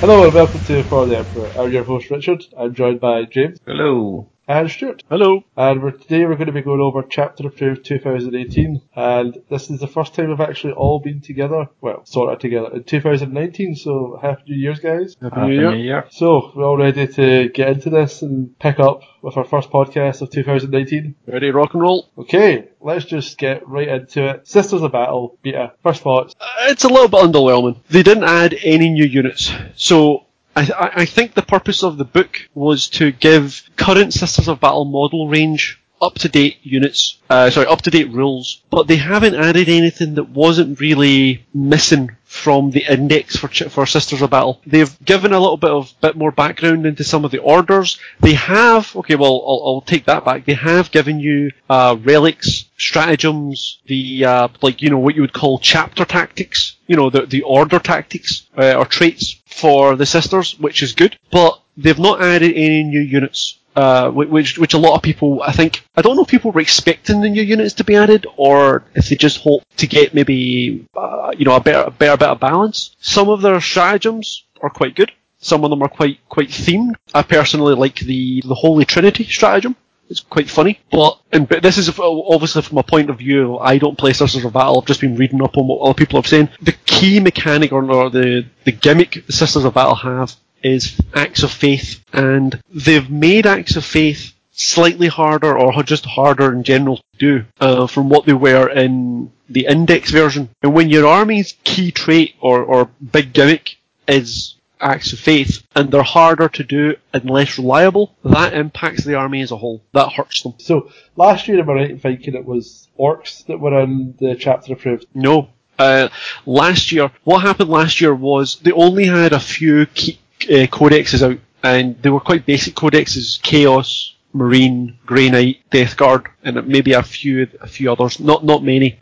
Hello and welcome to For the Emperor. I'm your host Richard. I'm joined by James Hello. And Stuart. Hello. And we're, today we're going to be going over Chapter Approved 2018. And this is the first time we've actually all been together. Well, sort of together in 2019. So happy New Year's, guys. Happy New Year. Year. So we're all ready to get into this and pick up with our first podcast of 2019. Ready, rock and roll? Okay, let's just get right into it. Sisters of Battle, beta. First thoughts. Uh, It's a little bit underwhelming. They didn't add any new units. So, I, I, think the purpose of the book was to give current Sisters of Battle model range up to date units, uh, sorry, up to date rules, but they haven't added anything that wasn't really missing from the index for for Sisters of Battle. They've given a little bit of bit more background into some of the orders. They have, okay, well, I'll, I'll take that back. They have given you uh, relics, stratagems, the uh, like you know what you would call chapter tactics, you know the the order tactics uh, or traits for the sisters, which is good. But they've not added any new units uh, which which a lot of people I think I don't know if people were expecting the new units to be added or if they just hope to get maybe uh, you know a better a better bit of balance. Some of their stratagems are quite good. Some of them are quite quite themed. I personally like the the Holy Trinity stratagem. It's quite funny, but and but this is obviously from a point of view. I don't play Sisters of Battle. I've just been reading up on what other people have saying. The key mechanic or, or the the gimmick Sisters of Battle have is acts of faith, and they've made acts of faith slightly harder or just harder in general to do uh, from what they were in the index version. And when your army's key trait or, or big gimmick is acts of faith, and they're harder to do and less reliable, that impacts the army as a whole. That hurts them. So last year, am I right in thinking it was orcs that were in the Chapter Approved? No. Uh, last year, what happened last year was they only had a few key, uh, codexes out, and they were quite basic codexes: Chaos, Marine, Grey Knight, Death Guard, and maybe a few a few others. Not not many.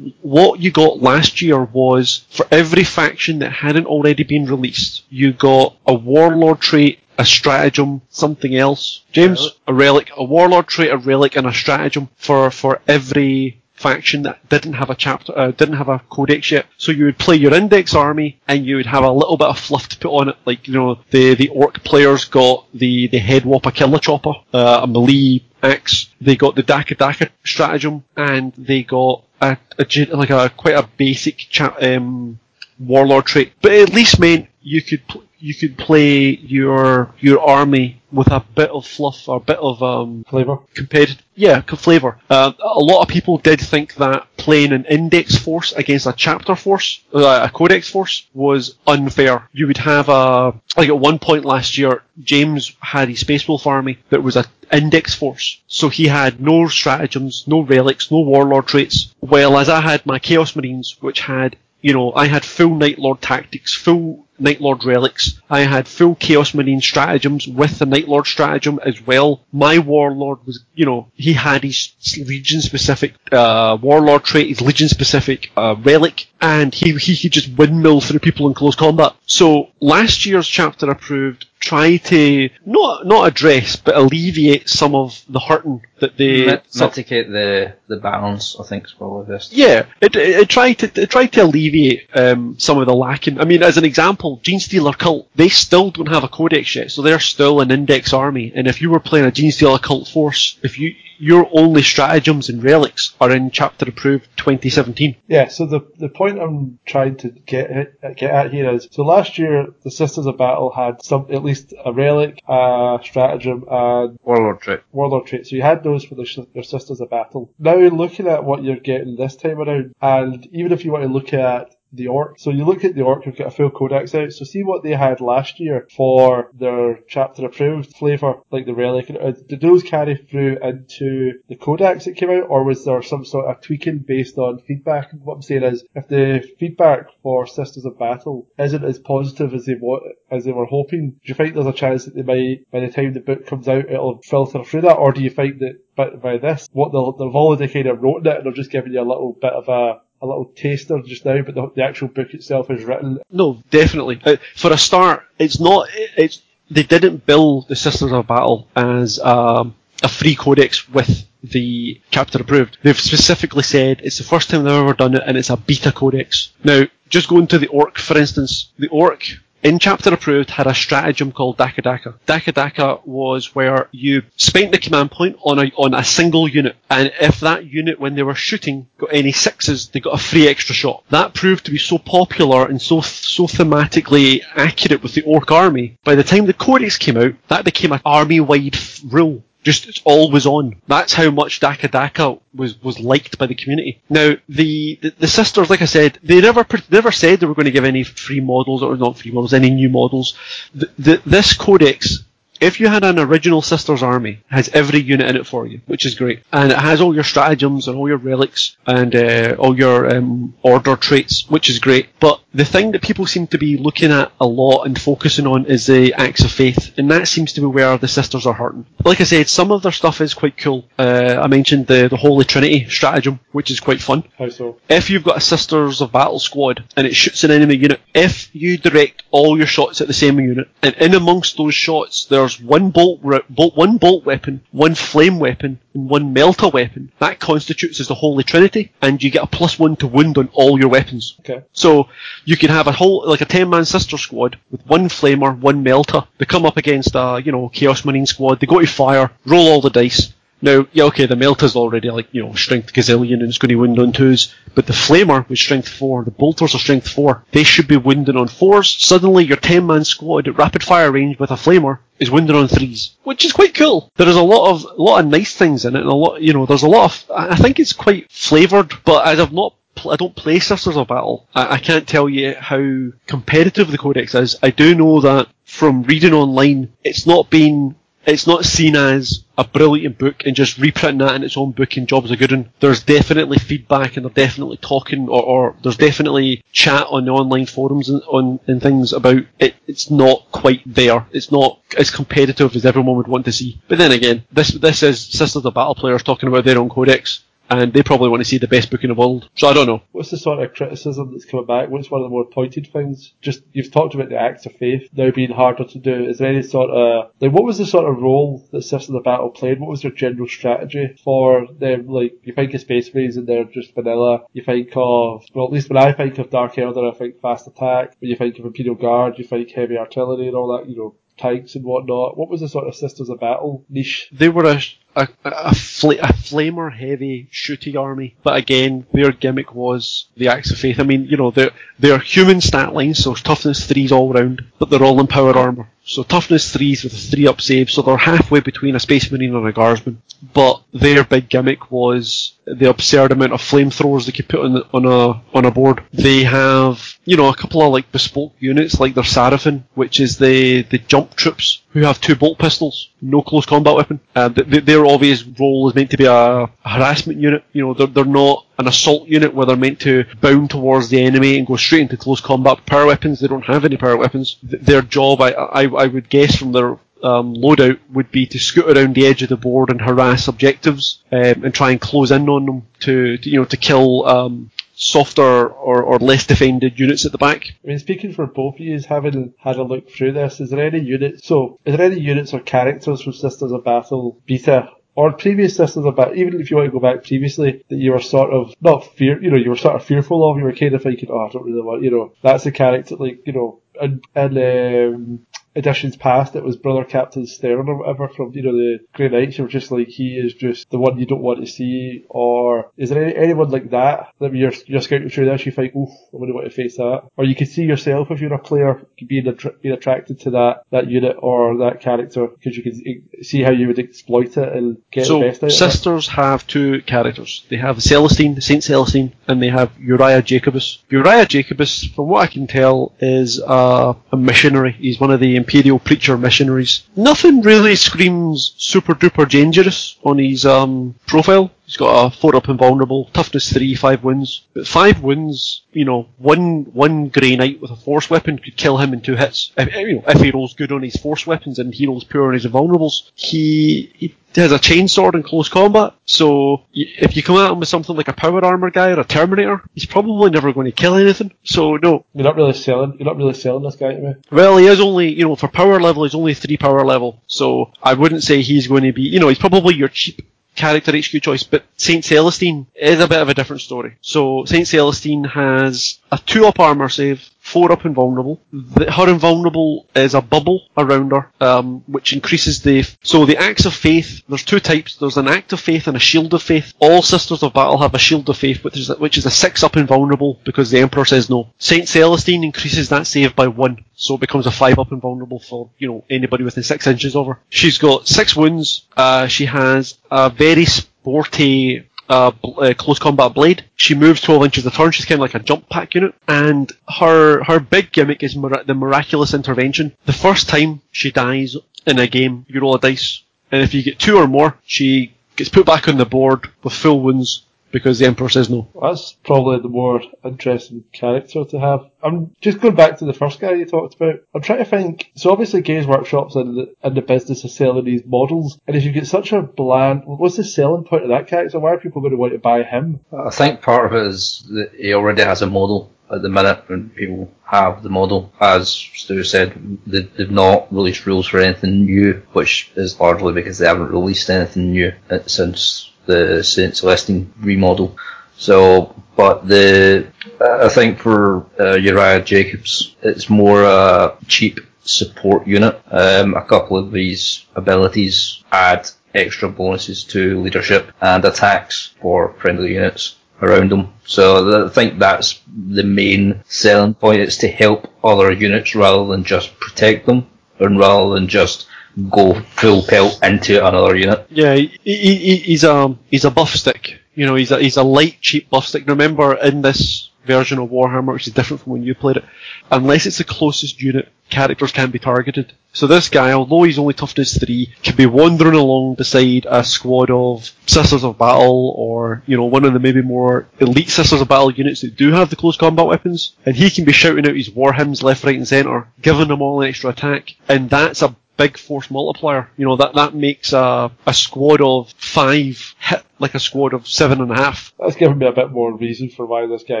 What you got last year was for every faction that hadn't already been released, you got a warlord trait, a stratagem, something else. James, a relic, a warlord trait, a relic, and a stratagem for for every faction that didn't have a chapter, uh, didn't have a codex yet. So you would play your index army, and you would have a little bit of fluff to put on it. Like you know, the the orc players got the the head whopper killer chopper, uh, a melee axe. They got the Dakka Dakka stratagem, and they got a, a like a quite a basic cha- um, warlord trait. But at least meant you could pl- you could play your your army with a bit of fluff or a bit of um, Flavor. competitive, yeah, flavour. Uh, a lot of people did think that playing an index force against a chapter force, uh, a codex force, was unfair. You would have a like at one point last year, James had his Space Wolf army that was a index force, so he had no stratagems, no relics, no warlord traits. Whereas I had my Chaos Marines, which had you know, I had full Night Lord tactics, full Night Lord relics. I had full Chaos Marine stratagems with the Night Lord stratagem as well. My Warlord was, you know, he had his Legion specific uh, Warlord trait, his Legion specific uh, relic, and he he could just windmill through people in close combat. So last year's chapter approved try to not not address but alleviate some of the hurting that they Mit- mitigate the the balance. I think is probably best. yeah, it, it, it tried to it tried to alleviate um, some of the lacking. I mean, as an example, Gene Stealer Cult they still don't have a codex yet, so they're still an index army. And if you were playing a Gene Stealer Cult force, if you your only stratagems and relics are in chapter approved 2017. Yeah, so the the point I'm trying to get at, get at here is so last year the Sisters of Battle had some at least a relic, a stratagem, and Warlord trait. warlord trait. So you had those for the, your Sisters of Battle. Now looking at what you're getting this time around, and even if you want to look at the orc. So you look at the orc, you've got a full codex out. So see what they had last year for their chapter approved flavour, like the relic. Uh, Did those carry through into the codex that came out, or was there some sort of tweaking based on feedback? What I'm saying is, if the feedback for Sisters of Battle isn't as positive as they wa- as they were hoping, do you think there's a chance that they might, by the time the book comes out, it'll filter through that, or do you think that by, by this, what they've already kind of wrote it and they're just giving you a little bit of a a little taster just now, but the, the actual book itself is written. No, definitely. Uh, for a start, it's not. It's they didn't build the Sisters of Battle as um, a free codex with the chapter approved. They've specifically said it's the first time they've ever done it, and it's a beta codex. Now, just going to the orc, for instance, the orc in Chapter Approved had a stratagem called Dakka Dakka. Dakka Dakka was where you spent the command point on a, on a single unit, and if that unit, when they were shooting, got any sixes, they got a free extra shot. That proved to be so popular and so so thematically accurate with the Orc army. By the time the Codex came out, that became an army-wide rule. Just it's always on. That's how much Dakka Dakka was, was liked by the community. Now the, the, the sisters, like I said, they never never said they were going to give any free models or not free models, any new models. The, the, this codex if you had an original Sisters army, it has every unit in it for you, which is great. And it has all your stratagems and all your relics and uh, all your um, order traits, which is great. But the thing that people seem to be looking at a lot and focusing on is the acts of faith, and that seems to be where the Sisters are hurting. Like I said, some of their stuff is quite cool. Uh, I mentioned the, the Holy Trinity stratagem, which is quite fun. How so? If you've got a Sisters of Battle squad and it shoots an enemy unit, if you direct all your shots at the same unit, and in amongst those shots there's one bolt, bolt one bolt weapon, one flame weapon, and one melter weapon, that constitutes as the Holy Trinity, and you get a plus one to wound on all your weapons. Okay. So you can have a whole like a ten man sister squad with one flamer, one melter. They come up against a you know Chaos Marine squad. They go to fire, roll all the dice. Now, yeah, okay, the melter's already like you know strength gazillion and it's going to wound on twos, but the flamer with strength four, the bolters are strength four. They should be wounding on fours. Suddenly, your ten man squad at rapid fire range with a flamer is wounded on threes, which is quite cool. There is a lot of a lot of nice things in it, and a lot you know. There's a lot of I think it's quite flavoured, but as I've not I don't play Sisters of Battle. I, I can't tell you how competitive the codex is. I do know that from reading online, it's not been, it's not seen as a brilliant book and just reprinting that in its own book and jobs a good one. There's definitely feedback and they're definitely talking or, or there's definitely chat on the online forums and, on, and things about it. It's not quite there. It's not as competitive as everyone would want to see. But then again, this, this is Sisters of Battle players talking about their own codex. And they probably want to see the best book in the world. So I don't know. What's the sort of criticism that's coming back? What's one of the more pointed things? Just you've talked about the acts of faith now being harder to do. Is there any sort of like what was the sort of role that Sisters of the Battle played? What was their general strategy for them? Like you think of Space Marines and they're just vanilla. You think of well at least when I think of Dark Eldar, I think fast attack. When you think of Imperial Guard, you think heavy artillery and all that. You know tanks and whatnot. What was the sort of Sisters of Battle niche? They were a a, a, fl- a flamer heavy shooty army, but again, their gimmick was the Acts of Faith. I mean, you know, they're, they're human stat lines, so toughness threes all round, but they're all in power armor. So toughness threes with a three up save, so they're halfway between a space marine and a guardsman. But their big gimmick was the absurd amount of flamethrowers they could put on, the, on a on a board. They have, you know, a couple of like bespoke units, like their Seraphim, which is the the jump troops who have two bolt pistols, no close combat weapon. Uh, th- th- obvious role is meant to be a, a harassment unit. You know, they're, they're not an assault unit where they're meant to bound towards the enemy and go straight into close combat. Power weapons, they don't have any power weapons. Th- their job, I, I, I would guess from their um, loadout would be to scoot around the edge of the board and harass objectives um, and try and close in on them to, to you know to kill um, softer or, or less defended units at the back. I mean, speaking for both of you, having had a look through this, is there any units? So, is there any units or characters from Sisters of Battle beta or previous systems about, even if you want to go back previously, that you were sort of not fear, you know, you were sort of fearful of. You were kind of thinking, oh, I don't really want, you know, that's a character like, you know, and and um, editions past, it was Brother Captain Stern or whatever from, you know, the Grey Knights. You're just like, he is just the one you don't want to see. Or is there any, anyone like that that you're, you're scouting through this, you think, oof, I wouldn't want to face that? Or you could see yourself if you're a player being, being attracted to that, that unit or that character because you can see how you would exploit it and get so the best out of it. sisters have two characters. They have Celestine, Saint Celestine, and they have Uriah Jacobus. Uriah Jacobus, from what I can tell, is uh, a missionary. He's one of the Imperial Preacher missionaries. Nothing really screams super duper dangerous on his um, profile. He's got a four up invulnerable, toughness three, five wins. But five wins, you know, one one Grey Knight with a force weapon could kill him in two hits. If, you know, if he rolls good on his force weapons and he rolls poor on his invulnerables, he, he has a chainsword in close combat. So if you come at him with something like a power armor guy or a Terminator, he's probably never going to kill anything. So no. You're not really selling, you're not really selling this guy to me. Well, he is only, you know, for power level, he's only three power level. So I wouldn't say he's going to be, you know, he's probably your cheap character HQ choice, but Saint Celestine is a bit of a different story. So Saint Celestine has a two up armor save, four up invulnerable. The, her invulnerable is a bubble around her, um, which increases the. So the acts of faith. There's two types. There's an act of faith and a shield of faith. All Sisters of Battle have a shield of faith, which is which is a six up invulnerable because the Emperor says no. Saint Celestine increases that save by one, so it becomes a five up invulnerable for you know anybody within six inches of her. She's got six wounds. Uh, she has a very sporty uh, bl- uh, close combat blade. She moves 12 inches a turn. She's kind of like a jump pack unit, and her her big gimmick is mira- the miraculous intervention. The first time she dies in a game, you roll a dice, and if you get two or more, she gets put back on the board with full wounds because the Emperor says no. That's probably the more interesting character to have. I'm just going back to the first guy you talked about. I'm trying to think. So obviously, Games Workshop's in the, in the business of selling these models, and if you get such a bland, what's the selling point of that character? Why are people going to want to buy him? I think part of it is that he already has a model at the minute when people have the model. As Stu said, they, they've not released rules for anything new, which is largely because they haven't released anything new since the Saint Celestine remodel. So, but the I think for uh, Uriah Jacobs, it's more a cheap support unit. Um, a couple of these abilities add extra bonuses to leadership and attacks for friendly units around them. So I think that's the main selling point. It's to help other units rather than just protect them, and rather than just go full pelt into another unit. Yeah, he, he, he's a he's a buff stick. You know, he's a he's a light, cheap buff stick. Remember, in this version of Warhammer, which is different from when you played it, unless it's the closest unit, characters can be targeted. So this guy, although he's only toughness three, can be wandering along beside a squad of Sisters of Battle, or you know, one of the maybe more elite Sisters of Battle units that do have the close combat weapons, and he can be shouting out his war hymns left, right, and centre, giving them all an extra attack, and that's a big force multiplier. You know, that, that makes a, a squad of five hit like a squad of seven and a half. That's given me a bit more reason for why this guy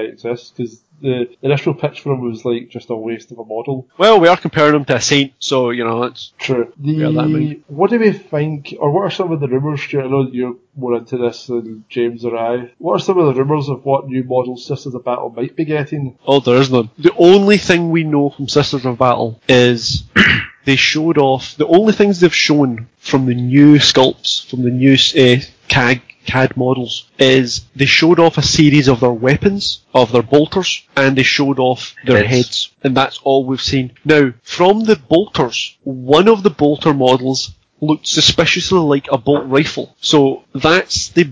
exists, because the initial pitch for him was like just a waste of a model. Well, we are comparing him to a saint, so, you know, it's... True. Bear that in The, what do we think, or what are some of the rumours, Stuart? I know you're more into this than James or I. What are some of the rumours of what new models Sisters of Battle might be getting? Oh, there is none. The only thing we know from Sisters of Battle is they showed off, the only things they've shown from the new sculpts, from the new uh, CAG, CAD models, is they showed off a series of their weapons, of their bolters, and they showed off their Heads. heads. And that's all we've seen. Now, from the bolters, one of the bolter models looked suspiciously like a bolt rifle. So that's the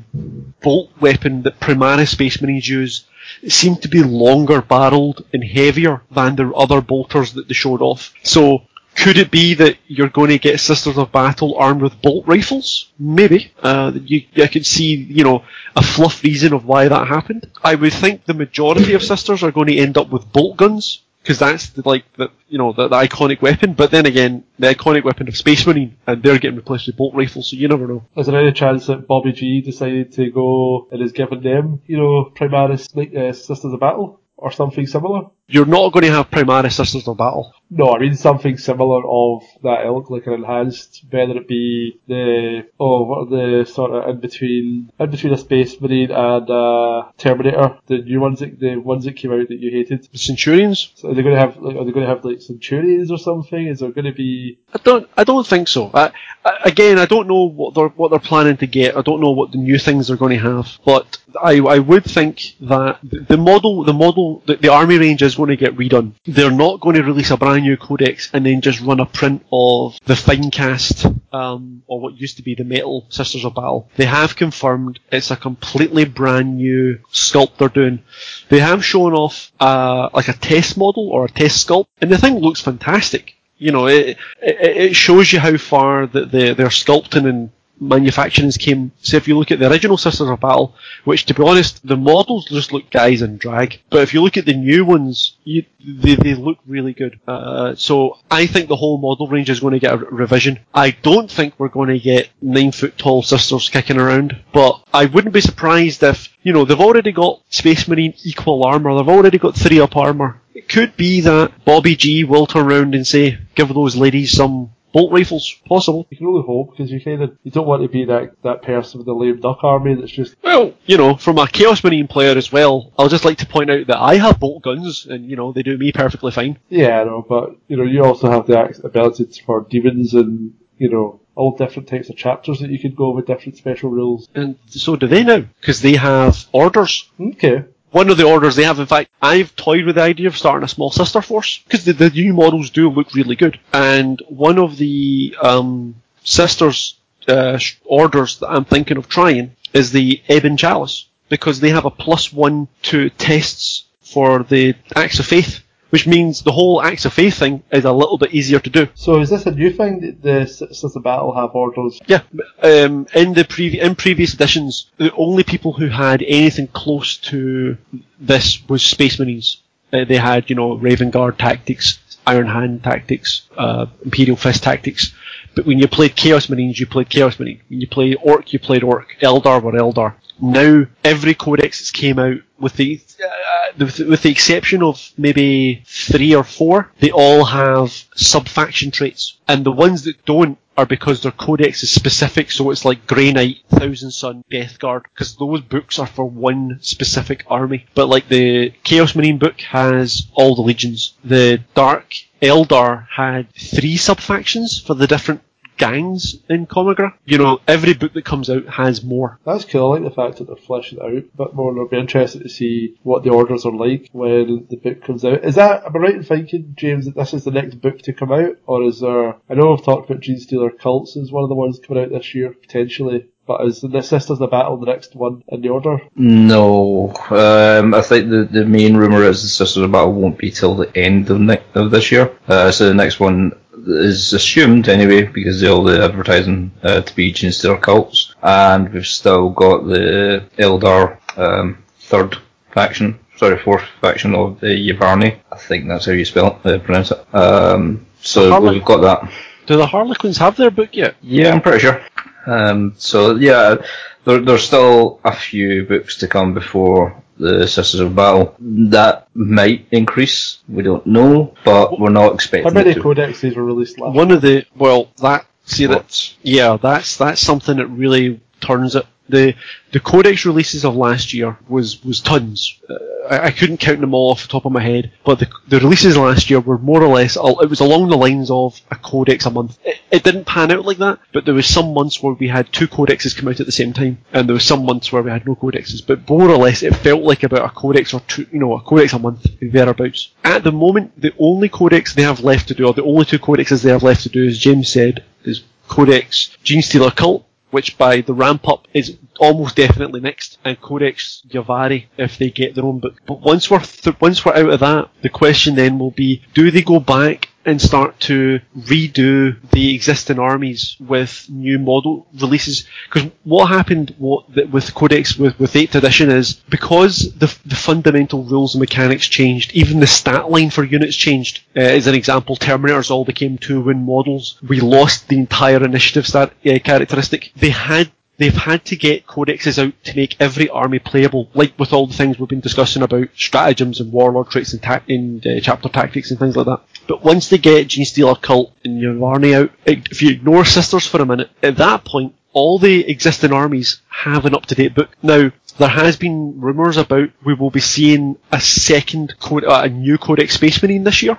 bolt weapon that Primaris Space Marines use. It seemed to be longer barreled and heavier than the other bolters that they showed off. So could it be that you're going to get Sisters of Battle armed with bolt rifles? Maybe. Uh, you, I could see, you know, a fluff reason of why that happened. I would think the majority of Sisters are going to end up with bolt guns, because that's the, like the you know the, the iconic weapon. But then again, the iconic weapon of Space Marine, and they're getting replaced with bolt rifles, so you never know. Is there any chance that Bobby G decided to go and has given them, you know, Primaris uh, Sisters of Battle? Or something similar? You're not going to have Primaris Sisters of Battle. No, I mean something similar of that ilk, like an enhanced, whether it be the oh, what are the sort of in between in between a Space Marine and a Terminator, the new ones that the ones that came out that you hated. The Centurions? So are they going to have like are they going to have like Centurions or something? Is there going to be I don't. I don't think so. I, I, again, I don't know what they're what they're planning to get. I don't know what the new things they're going to have. But I, I would think that the the model, the model, the, the army range is going to get redone. They're not going to release a brand new codex and then just run a print of the Finecast, um, or what used to be the Metal Sisters of Battle. They have confirmed it's a completely brand new sculpt they're doing. They have shown off uh, like a test model or a test sculpt, and the thing looks fantastic you know, it, it, it shows you how far that the, their sculpting and manufacturing came. So if you look at the original Sisters of Battle, which to be honest, the models just look guys in drag. But if you look at the new ones, you, they, they look really good. Uh, so I think the whole model range is going to get a revision. I don't think we're going to get nine foot tall sisters kicking around, but I wouldn't be surprised if, you know, they've already got Space Marine equal armor, they've already got three up armor. It could be that Bobby G will turn around and say, give those ladies some bolt rifles. Possible. You can only hope because you kind of you don't want to be that that person with the lame duck army that's just Well, you know, from a Chaos Marine player as well, I'll just like to point out that I have bolt guns, and you know they do me perfectly fine. yeah, I know, but you know you also have the ability for demons and you know all different types of chapters that you could go with different special rules. And so do they now, because they have orders. Okay, One of the orders they have, in fact, I've toyed with the idea of starting a small sister force because the, the new models do look really good. And one of the um, sisters uh, orders that I'm thinking of trying is the Ebon Chalice because they have a plus one to tests for the Acts of Faith, which means the whole Acts of Faith thing is a little bit easier to do. so is this a new thing that the Sisters of Battle have orders? Yeah, um, in the previ- in previous editions, the only people who had anything close to this was Space Marines. Uh, they had, you know, Raven Guard tactics, Iron Hand tactics, uh, Imperial Fist tactics. But when you played Chaos Marines, you played Chaos Marine. When you played Orc, you played Orc. Eldar were Eldar. Now, every codex that's came out, with the, uh, with, with the exception of maybe three or four, they all have sub-faction traits. And the ones that don't are because their codex is specific, so it's like Grey Knight, Thousand Sun, Death Guard, because those books are for one specific army. But like the Chaos Marine book has all the legions. The Dark Eldar had three sub-factions for the different gangs in Commorragh. You know, every book that comes out has more. That's cool. I like the fact that they're fleshing it out a bit more. and I'll be interested to see what the orders are like when the book comes out. Is that, am I right in thinking, James, that this is the next book to come out? Or is there, I know we've talked about Gene Stealer Cults as one of the ones coming out this year, potentially. But is the Sisters of Battle the next one in the order? No, um, I think the, the main rumor is the Sisters of Battle won't be till the end of, ne- of this year. Uh, so the next one is assumed anyway because all the advertising uh, to be Stealer cults, and we've still got the Eldar um, third faction, sorry fourth faction of the Yavarni. I think that's how you spell it, uh, pronounce it. Um, so Harlech- we've got that. Do the Harlequins have their book yet? Yeah, I'm pretty sure. Um, so yeah, there, there's still a few books to come before the Sisters of Battle. That might increase. We don't know, but we're not expecting How many it to. codexes were released last One of the well, that see that yeah, that's that's something that really turns it. The the codex releases of last year was was tons. Uh, I, I couldn't count them all off the top of my head, but the the releases last year were more or less. It was along the lines of a codex a month. It, it didn't pan out like that, but there was some months where we had two codexes come out at the same time, and there was some months where we had no codexes. But more or less, it felt like about a codex or two, you know, a codex a month thereabouts. At the moment, the only codex they have left to do, or the only two codexes they have left to do, as James said, is Codex Gene Stealer Cult, which by the ramp up is almost definitely next, and Codex Yavari if they get their own book. But once we're th- once we're out of that, the question then will be: Do they go back and start to redo the existing armies with new model releases? Because what happened with Codex with with Eighth Edition is because the the fundamental rules and mechanics changed, even the stat line for units changed. Uh, as an example, Terminators all became two win models. We lost the entire initiative stat uh, characteristic. They had they've had to get codexes out to make every army playable, like with all the things we've been discussing about stratagems and warlord traits and, ta- and uh, chapter tactics and things like that. But once they get Gene Stealer Cult and Yavarni out, if you ignore Sisters for a minute, at that point, all the existing armies have an up-to-date book. Now, there has been rumours about we will be seeing a second, code, uh, a new Codex Space Marine this year.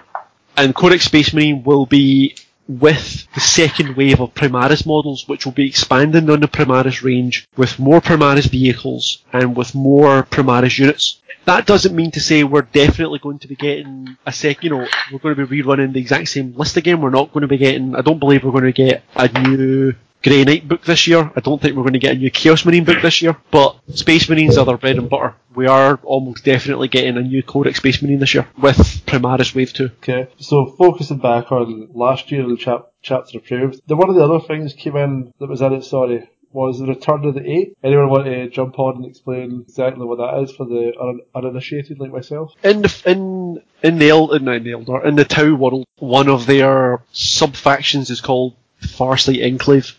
And Codex Space Marine will be with the second wave of Primaris models, which will be expanding on the Primaris range with more Primaris vehicles and with more Primaris units. That doesn't mean to say we're definitely going to be getting a sec, you know, we're going to be rerunning the exact same list again. We're not going to be getting, I don't believe we're going to get a new Grey Knight book this year. I don't think we're going to get a new Chaos Marine book this year, but Space Marines are their bread and butter. We are almost definitely getting a new Codex Space Marine this year with Primaris Wave 2. Okay, so focusing back on last year in chap- chapter approved, the one of the other things came in that was in it, sorry, was the return of the eight. Anyone want to jump on and explain exactly what that is for the un- uninitiated like myself? in the in in the El, no, in the Eldar in the Tau world, one of their sub factions is called Farsight Enclave,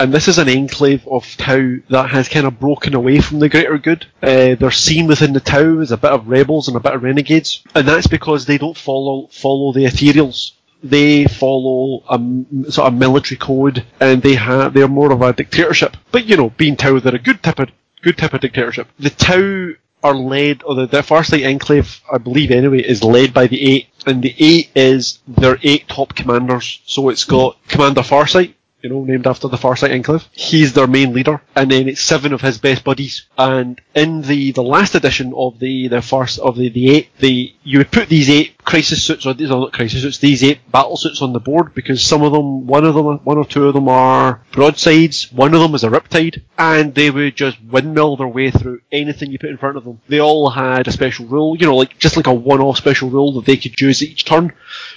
and this is an enclave of Tau that has kind of broken away from the greater good. Uh, they're seen within the Tau as a bit of rebels and a bit of renegades, and that's because they don't follow follow the Ethereals. they follow a sort of military code, and they have they're more of a dictatorship. But you know, being Tau, they're a good type of good type of dictatorship. The Tau are led, or the, the Farsight Enclave, I believe anyway, is led by the Eight, and the Eight is their eight top commanders. So it's got Commander Farsight, you know, named after the Farsight Enclave. He's their main leader, and then it's seven of his best buddies. And in the, the last edition of the the first of the the eight, the you would put these eight crisis suits, or these are not crisis suits, these eight battle suits on the board because some of them, one of them, one or two of them are broadsides, one of them is a riptide, and they would just windmill their way through anything you put in front of them. They all had a special rule, you know, like just like a one-off special rule that they could use each turn.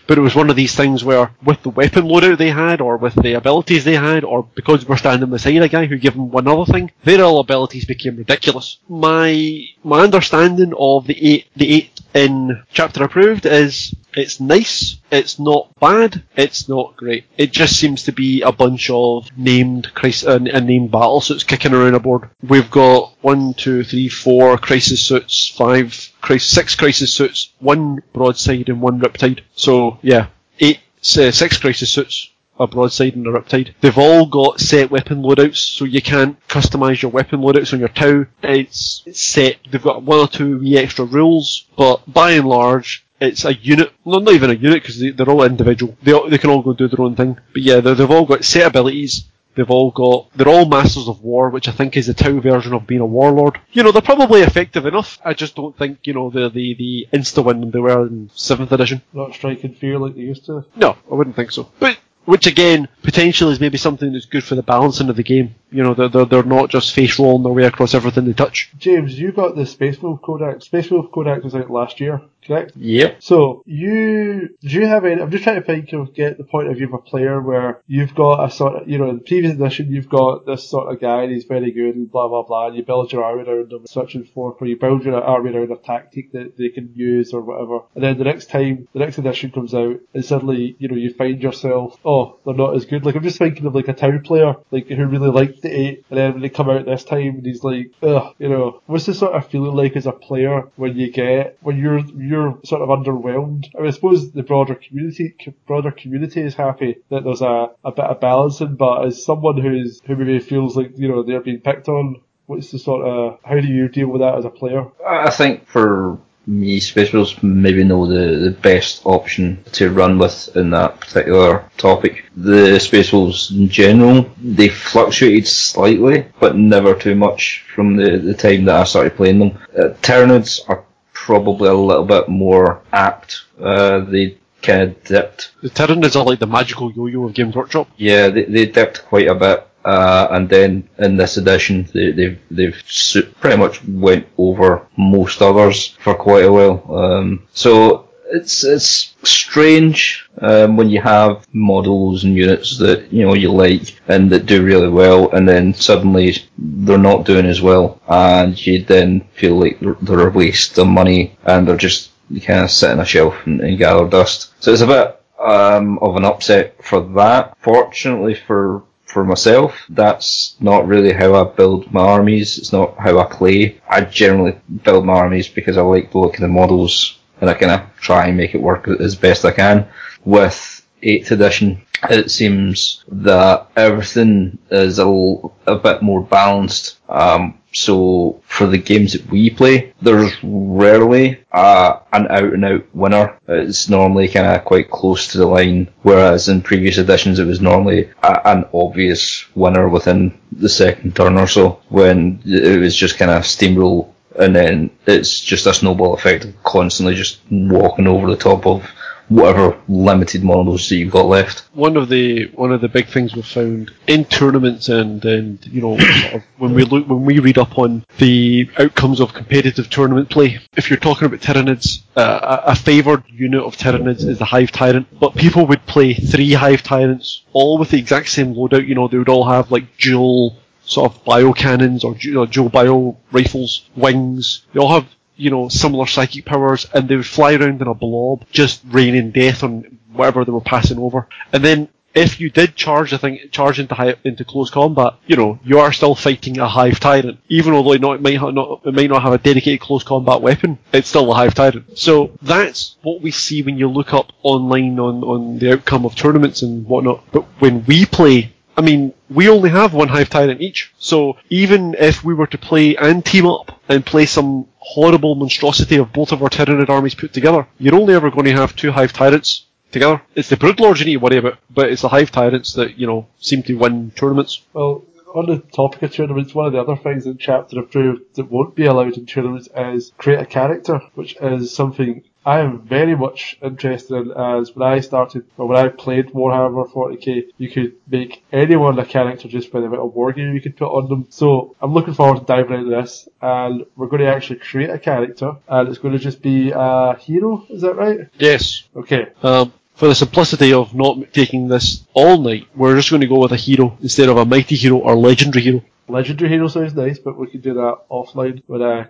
But it was one of these things where, with the weapon loadout they had, or with the abilities they had, or because we're standing beside a guy who gave them one other thing, their all abilities became ridiculous. My my understanding of the eight the eight in chapter approved is it's nice, it's not bad, it's not great. It just seems to be a bunch of named crisis uh, named battle suits kicking around a board. We've got one, two, three, four crisis suits, five, crisis, six crisis suits, one broadside and one riptide. So yeah, eight, uh, six crisis suits, a broadside and a riptide. They've all got set weapon loadouts, so you can't customize your weapon loadouts on your Tau. It's, it's set. They've got one or two wee extra rules, but by and large, it's a unit. Well, not even a unit because they, they're all individual. They all, they can all go do their own thing. But yeah, they- they've all got set abilities. They've all got, they're all Masters of War, which I think is the Tau version of being a warlord. You know, they're probably effective enough. I just don't think, you know, they're the, the insta-win they were in 7th edition. Not striking fear like they used to. No, I wouldn't think so. But which again, potentially is maybe something that's good for the balancing of the game. You know, they're, they're, they're not just face rolling their way across everything they touch. James, you got the Space Wolf Codex. Space Wolf Codex was out last year, correct? Yep. So you do you have any? I'm just trying to think of get the point of view of a player where you've got a sort of you know in the previous edition you've got this sort of guy and he's very good and blah blah blah and you build your army around him such and forth where you build your army around a tactic that they can use or whatever and then the next time the next edition comes out and suddenly you know you find yourself oh they're not as good like I'm just thinking of like a town player like who really liked the eight and then when they come out this time and he's like ugh you know what's the sort of feeling like as a player when you get when you're you're sort of underwhelmed I, mean, I suppose the broader community broader community is happy that there's a, a bit of balancing but as someone who's who maybe feels like you know they're being picked on what's the sort of how do you deal with that as a player I think for me, Space maybe know the, the best option to run with in that particular topic. The Space in general, they fluctuated slightly, but never too much from the, the time that I started playing them. Uh, Tyranids are probably a little bit more apt. Uh, they kind of dipped. The Tyranids are like the magical yo-yo of Games Workshop. Yeah, they, they dipped quite a bit. Uh, and then in this edition, they, they've they've su- pretty much went over most others for quite a while. Um, so it's it's strange um, when you have models and units that you know you like and that do really well, and then suddenly they're not doing as well, and you then feel like they're, a waste of money and they're just kind of sit on a shelf and, and gather dust. So it's a bit um, of an upset for that. Fortunately for for myself, that's not really how I build my armies. It's not how I play. I generally build my armies because I like the look of the models and I kind of try and make it work as best I can. With 8th edition, it seems that everything is a, l- a bit more balanced. Um, so for the games that we play, there's rarely uh, an out and out winner. It's normally kind of quite close to the line, whereas in previous editions it was normally a, an obvious winner within the second turn or so, when it was just kind of steamroll and then it's just a snowball effect of constantly just walking over the top of whatever limited models that you've got left. One of the one of the big things we've found in tournaments and and you know sort of when we look when we read up on the outcomes of competitive tournament play, if you're talking about Tyranids, uh, a favoured unit of Tyranids is the Hive Tyrant, but people would play three Hive Tyrants all with the exact same loadout. You know, they would all have like dual sort of bio cannons or du- or dual bio rifles, wings. They all have you know similar psychic powers, and they would fly around in a blob, just raining death on whatever they were passing over. And then if you did charge, I think charge into high, into close combat, you know, you are still fighting a hive tyrant, even although it, not, it might ha- not it might not have a dedicated close combat weapon. It's still a hive tyrant. So that's what we see when you look up online on on the outcome of tournaments and whatnot. But when we play. I mean, we only have one Hive Tyrant each, so even if we were to play and team up and play some horrible monstrosity of both of our Tyranid armies put together, you're only ever going to have two Hive Tyrants together. It's the Broodlords you need to worry about, but it's the Hive Tyrants that, you know, seem to win tournaments. Well, on the topic of tournaments, one of the other things in Chapter Approved that won't be allowed in tournaments is create a character, which is something I am very much interested in as when I started, or when I played Warhammer 40k, you could make anyone a character just by the amount of wargear you could put on them. So I'm looking forward to diving into this, and we're going to actually create a character, and it's going to just be a hero, is that right? Yes. Okay. Um, for the simplicity of not taking this all night, we're just going to go with a hero instead of a mighty hero or legendary hero. Legendary hero sounds nice, but we could do that offline when I ne-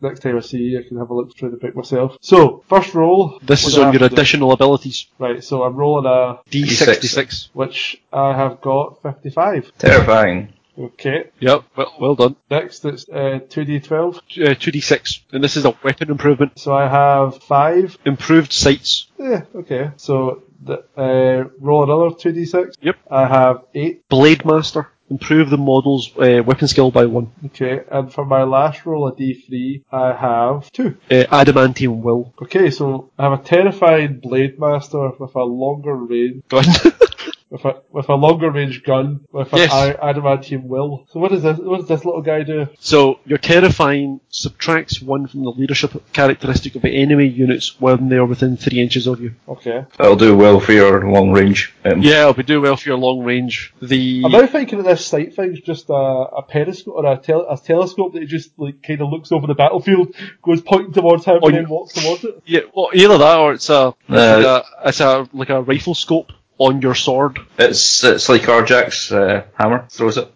next time I see you, I can have a look through the book myself. So, first roll. This is on your to do? additional abilities. Right, so I'm rolling a, D66. which I have got 55. Terrifying. Okay. Yep, well, well done. Next it's uh, 2d12. Uh, 2d6. And this is a weapon improvement. So I have 5. Improved sights. Yeah, okay. So, the, uh, roll another 2d6. Yep. I have 8. Blade Master. Improve the model's uh, weapon skill by 1. Okay, and for my last roll, a d3, I have 2. Uh, Adamantium Will. Okay, so I have a terrifying Blade Master with a longer range Gun. With a with a longer range gun with an Yes. I- adamantium will. So what does this what does this little guy do? so, your terrifying subtracts 1 from the leadership characteristic of enemy units when they are within 3 inches of you. Okay. That'll do well for your long range. Um, Yeah, it'll be do well for your long range. The I'm now thinking that this sight thing's just a, a periscope or a, tel- a telescope that he just like kind of looks over the battlefield, goes pointing towards him, Oh, and then you- walks towards it. Yeah, well, either that or it's a, it's, Uh, like a it's a like a rifle scope on your sword. It's it's like Arjac's uh, hammer throws it.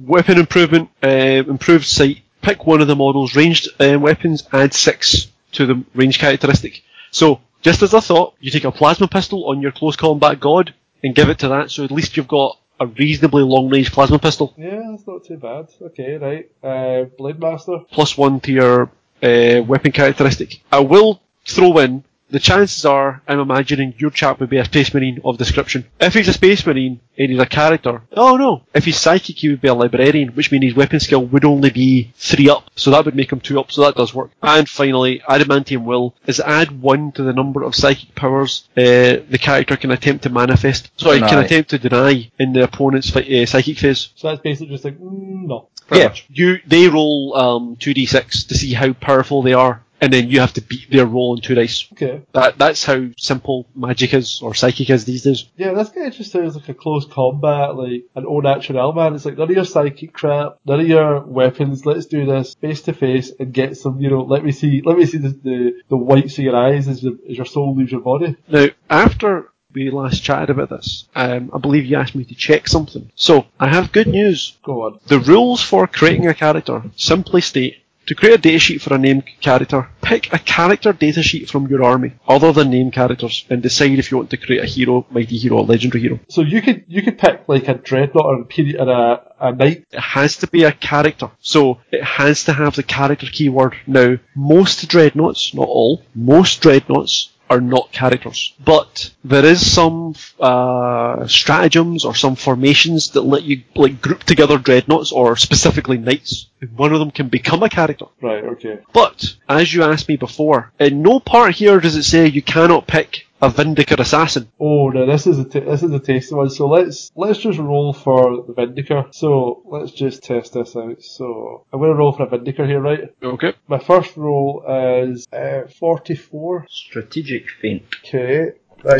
Weapon improvement, uh, improved sight. Pick one of the model's ranged uh, weapons. Add six to the range characteristic. So, just as I thought, you take a plasma pistol on your close combat god and give it to that. So at least you've got a reasonably long range plasma pistol. Yeah, that's not too bad. Okay, right. Uh, Blade Master. plus one to your uh, weapon characteristic. I will throw in the chances are, I'm imagining your chap would be a space marine of description. If he's a space marine and he's a character, oh no. If he's psychic, he would be a librarian, which means his weapon skill would only be three up, so that would make him two up, so that does work. And finally, adamantium will is add one to the number of psychic powers uh, the character can attempt to manifest. Sorry, can attempt to deny in the opponent's uh, psychic phase. So that's basically just like mm, no. Pretty Yeah, much. you they roll um, two d six to see how powerful they are, and then you have to beat their roll on two dice. Okay. That that's how simple magic is or psychic is these days. Yeah, this guy just sounds like a close combat, like an all natural man. It's like none of your psychic crap, none of your weapons. Let's do this face to face and get some. You know, let me see, let me see the the, the whites of your eyes as, your as your soul leaves your body. Now, after we last chatted about this, um, I believe you asked me to check something. So I have good news. Go on. The rules for creating a character simply state. To create a datasheet for a named character, pick a character datasheet from your army, other than named characters, and decide if you want to create a hero, mighty hero, or legendary hero. So you could you could pick like a dreadnought or a period or a, a knight. it has to be a character. So it has to have the character keyword. Now, most dreadnoughts, not all, most dreadnoughts are not characters. But there is some uh, stratagems or some formations that let you like group together dreadnoughts or specifically knights. And one of them can become a character. Right. Okay. But, as you asked me before, in no part here does it say you cannot pick a Vindicator assassin. Oh no, this is a t- this is a tasty one. So let's let's just roll for the Vindicator. So let's just test this out. So I'm gonna roll for a Vindicator here, right? Okay. My first roll is uh, 44. Strategic feint. Okay. My,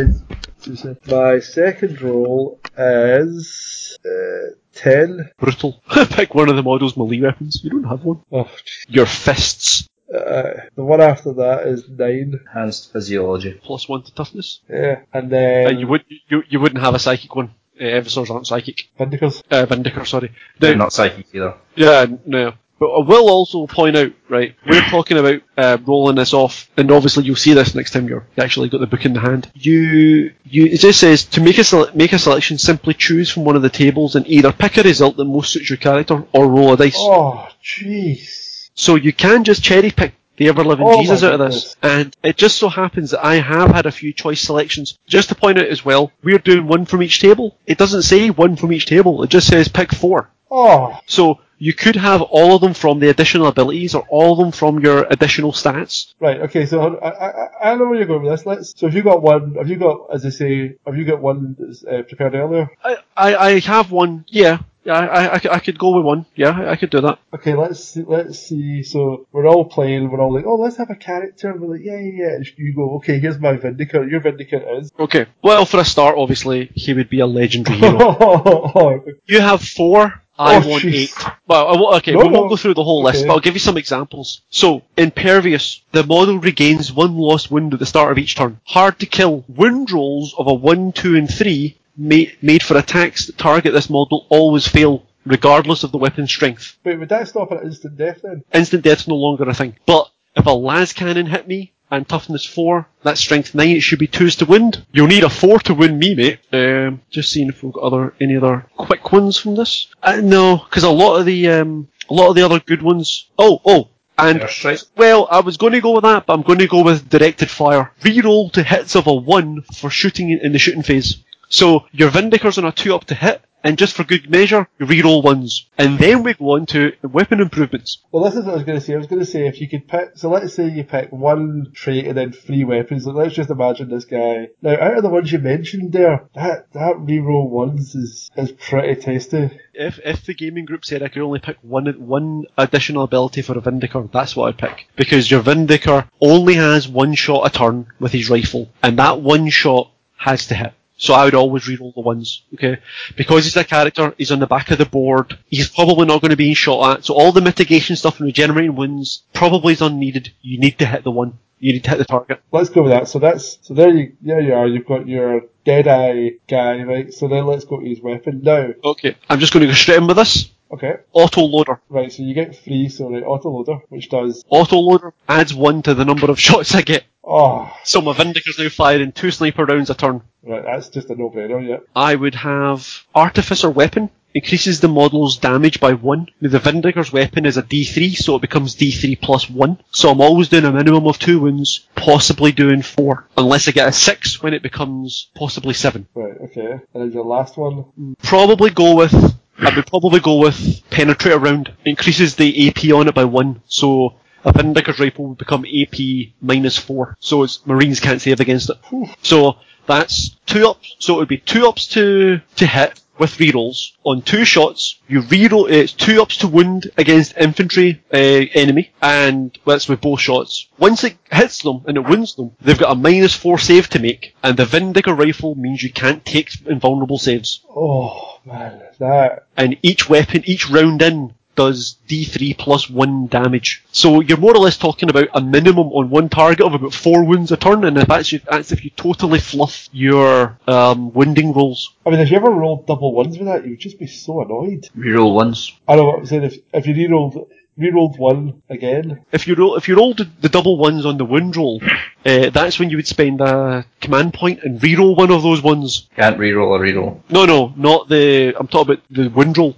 my second roll is uh, 10. Brutal. pick one of the model's melee weapons. You don't have one. Oh, jeez. Your fists. Uh, the one after that is 9. Enhanced physiology. plus one to toughness. Yeah. And then. and you would you you wouldn't have a psychic one. Uh, Eversors aren't psychic. Vindicators. Uh, Vindicator, sorry. They're Now, not psychic either. yeah, no. But I will also point out, right, we're talking about uh, rolling this off, and obviously you'll see this next time you're actually got the book in the hand. You, you, it just says to make a sele- make a selection, simply choose from one of the tables and either pick a result that most suits your character or roll a dice. Oh, jeez. So you can just cherry pick the ever living Oh Jesus out of this. And it just so happens that I have had a few choice selections. Just to point out as well, we're doing one from each table. It doesn't say one from each table, it just says pick four. Oh, So you could have all of them from the additional abilities or all of them from your additional stats. right. Okay. So I, I, I know where you're going with this. Let's. So if you got one, have you got, as I say, have you got one that's uh, prepared earlier? I, I, I have one, yeah. Yeah, I, I, I could- go with one. Yeah, I, could do that. Okay, let's see, let's see. So we're all playing. We're all like, oh, let's have a character. And We're like, yeah, yeah, yeah. And you go, okay, here's my Vindicator. Your Vindicator is. Okay. Well, for a start, obviously, he would be a legendary hero. oh, You have four. I Oh, want jeez. eight. Well, okay, No, we won't no. go through the whole list, Okay. but I'll give you some examples. So, Impervious, the model regains one lost wound at the start of each turn. Hard to kill. Wound rolls of a 1, 2, and 3 ma- made for attacks that target this model always fail, regardless of the weapon's strength. wait, would that stop at instant death then? Instant death's no longer a thing. But if a las cannon hit me and toughness four, that's strength nine, it should be twos to wound. You'll need a four to wound me, mate. Um, just seeing if we've got other any other quick ones from this. Uh, no, because a lot of the um, a lot of the other good ones. Oh, oh. And Airstrike. well, I was going to go with that, but I'm going to go with directed fire. Reroll to hits of a one for shooting in in the shooting phase. So your Vindicator's on a two up to hit, and just for good measure, you reroll ones, and then we go on to weapon improvements. Well, this is what I was going to say. I was going to say if you could pick, so let's say you pick one trait and then three weapons. Like, let's just imagine this guy. Now, out of the ones you mentioned there, that that reroll ones is is pretty tasty. If if the gaming group said I could only pick one one additional ability for a Vindicator, that's what I'd pick. Because your Vindicator only has one shot a turn with his rifle, and that one shot has to hit. So I would always reroll the ones, okay? Because he's a character, he's on the back of the board, he's probably not going to be shot at, so all the mitigation stuff and regenerating wounds probably is unneeded. You need to hit the one. You need to hit the target. Let's go with that. So that's so there you there you are. You've got your Deadeye guy, right? So then let's go to his weapon now. Okay, I'm just going to go straight in with this. Okay, Auto loader. right. So you get three. So right, autoloader, which does Auto loader adds one to the number of shots I get. oh So my Vindicator's now firing two sniper rounds a turn. right. That's just a no-brainer. Yeah. I would have Artificer Weapon. Increases the model's damage by 1. Now, The Vindicator's weapon is a D3, so it becomes D3 plus 1. So I'm always doing a minimum of 2 wounds, possibly doing 4. Unless I get a 6 when it becomes possibly 7. Right. Okay. And then your last one. Probably go with, I would probably go with Penetrator Round. Increases the AP on it by 1, so a Vindicator's rifle would become AP minus 4. So it's, Marines can't save against it. So that's two ups. So it would be two ups to to hit with rerolls on two shots. You reroll. It's two ups to wound against infantry uh, enemy, and well, that's with both shots. Once it hits them and it wounds them, they've got a minus four save to make, and the Vindicator rifle means you can't take invulnerable saves. Oh man, that And each weapon, each round in, does D3 plus 1 damage. So you're more or less talking about a minimum on one target of about 4 wounds a turn, and if that's, you, that's if you totally fluff your um, wounding rolls. I mean, if you ever rolled double ones with that, you would just be so annoyed. Reroll ones. I know what I'm saying. If if you rerolled rerolled one again, If you roll, if you rolled the, the double ones on the wound roll, uh, that's when you would spend a command point and reroll one of those ones. Can't reroll a reroll. No, no, not the. I'm talking about the wind roll.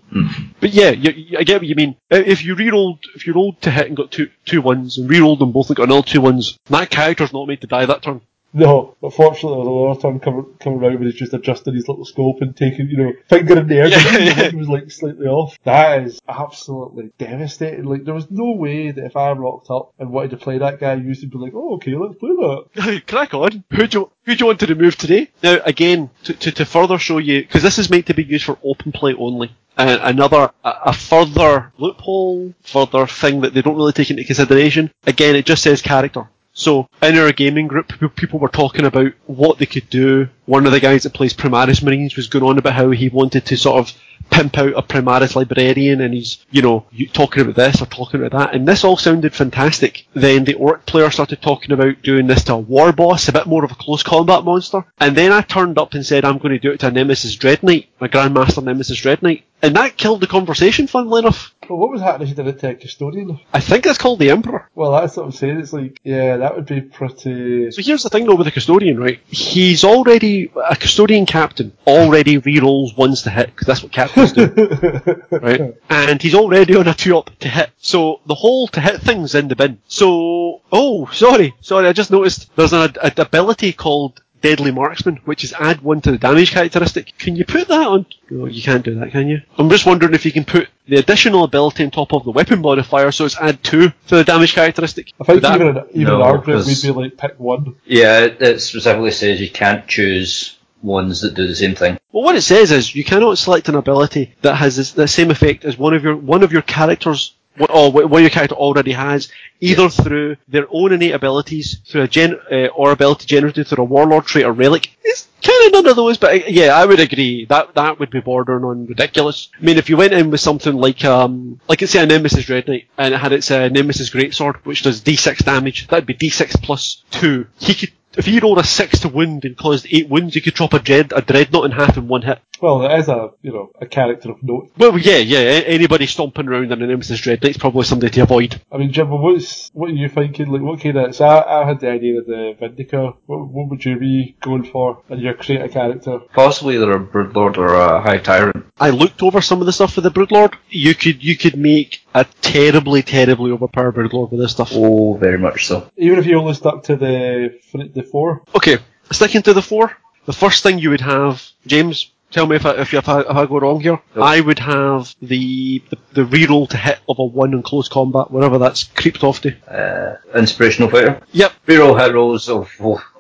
But yeah, you, you- I get what you mean. If you rerolled, if you rolled to hit and got two two ones and rerolled them both and got another two ones, that character's not made to die that turn. No. But fortunately, there was another turn coming coming around when he's just adjusting his little scope and taking, you know, finger in the air. Yeah, yeah. He was like slightly off. That is absolutely devastating. Like there was no way that if I rocked up and wanted to play that guy, you would be like, oh okay, let's play that. Crack on. Who do you, who do you want to remove today? Now, again, to, to, to further show you, because this is meant to be used for open play only. And another, a, a further loophole, further thing that they don't really take into consideration. Again, it just says character. So, in our gaming group, people were talking about what they could do. One of the guys that plays Primaris Marines was going on about how he wanted to sort of pimp out a Primaris librarian and he's, you know, talking about this or talking about that. And this all sounded fantastic. Then the Ork player started talking about doing this to a war boss, a bit more of a close combat monster. And then I turned up and said, I'm going to do it to a Nemesis Dread Knight, my Grandmaster Nemesis Dread Knight. And that killed the conversation, funnily enough. Well, what was happening if you did a custodian? I think it's called the Emperor. Well, that's what I'm saying. It's like, yeah, that would be pretty. So here's the thing though with the custodian, right? He's already a custodian captain. Already rerolls ones to hit because that's what captains do, right? And he's already on a two up to hit. So the whole to hit thing's in the bin. So oh, sorry, sorry, I just noticed there's an, an ability called Deadly Marksman, which is add one to the damage characteristic. Can you put that on? No, you can't do that, can you? I'm just wondering if you can put the additional ability on top of the weapon modifier, so it's add two to the damage characteristic. I think Would that- even in, even in No, our group, we'd 'cause- be like, pick one. Yeah, it, it specifically says you can't choose ones that do the same thing. Well, what it says is you cannot select an ability that has this, the same effect as one of your one of your characters. What, what what your character already has, either through their own innate abilities, through a gen, uh, or ability generated through a warlord trait or relic. It's kind of none of those, but uh, yeah, I would agree that that would be bordering on ridiculous. I mean, if you went in with something like um, like let's say a Nemesis Dread Knight, and it had its uh, Nemesis Greatsword, which does D6 damage, that'd be D6 plus two. He could. If he rolled a six to wound and caused eight wounds, he could drop a dread a dreadnought in half in one hit. Well, it is a, you know, a character of note. Well, yeah, yeah. Anybody stomping around in an Nemesis Dread Knight's probably somebody to avoid. I mean, Jim, what's, what are you thinking? Like, what kind of, so I, I had the idea of the Vindica. What, what would you be going for in your create a character? Possibly either a Broodlord or a Hive Tyrant. I looked over some of the stuff for the Broodlord. You could you could make a terribly, terribly overpowered Broodlord with this stuff. Oh, very much so. Even if you only stuck to the, the four? Okay, sticking to the four. The first thing you would have, James. Tell me if I if, if, I, if I go wrong here. I would have the, the the reroll to hit of a one in close combat, wherever that's creeped off to. Uh, inspirational fighter. Yep. Reroll hit rolls of,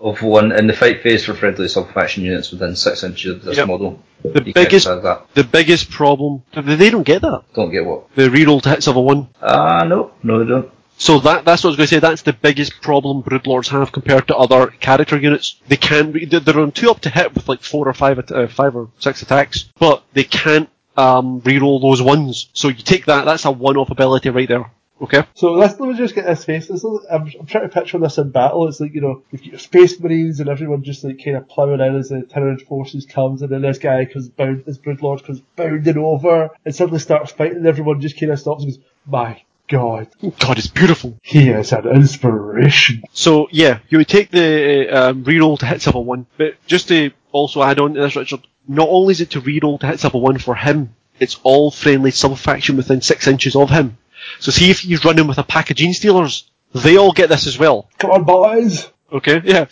of one in the fight phase for friendly sub-faction units within 6 inches of this Yep. model. The You biggest can't have that. the biggest problem. They don't get that. Don't get what? The reroll to hits of a one. Ah, no. No, they don't. So that that's what I was going to say. That's the biggest problem Broodlords have compared to other character units. They can re- they're on two up to hit with like four or five uh, five or six attacks, but they can't um, reroll those ones. So you take that. That's a one-off ability right there. Okay. So let's let me just get this face. This is, I'm, I'm trying to picture this in battle. It's like you know, you've got your space marines and everyone just like kind of ploughing in as the Tyranid forces comes, and then this guy comes bound, this Broodlord comes bounding over and suddenly starts fighting, and everyone just kind of stops and goes, "My God, God, it's beautiful. he is an inspiration." So yeah, you would take the uh, um, reroll to hit level one, but just to also add on to this, Richard. Not only is it to reroll to hit level one for him, it's all friendly sub-faction within six inches of him. So see if he's running with a pack of Genestealers, they all get this as well. Come on, boys. Okay, yeah.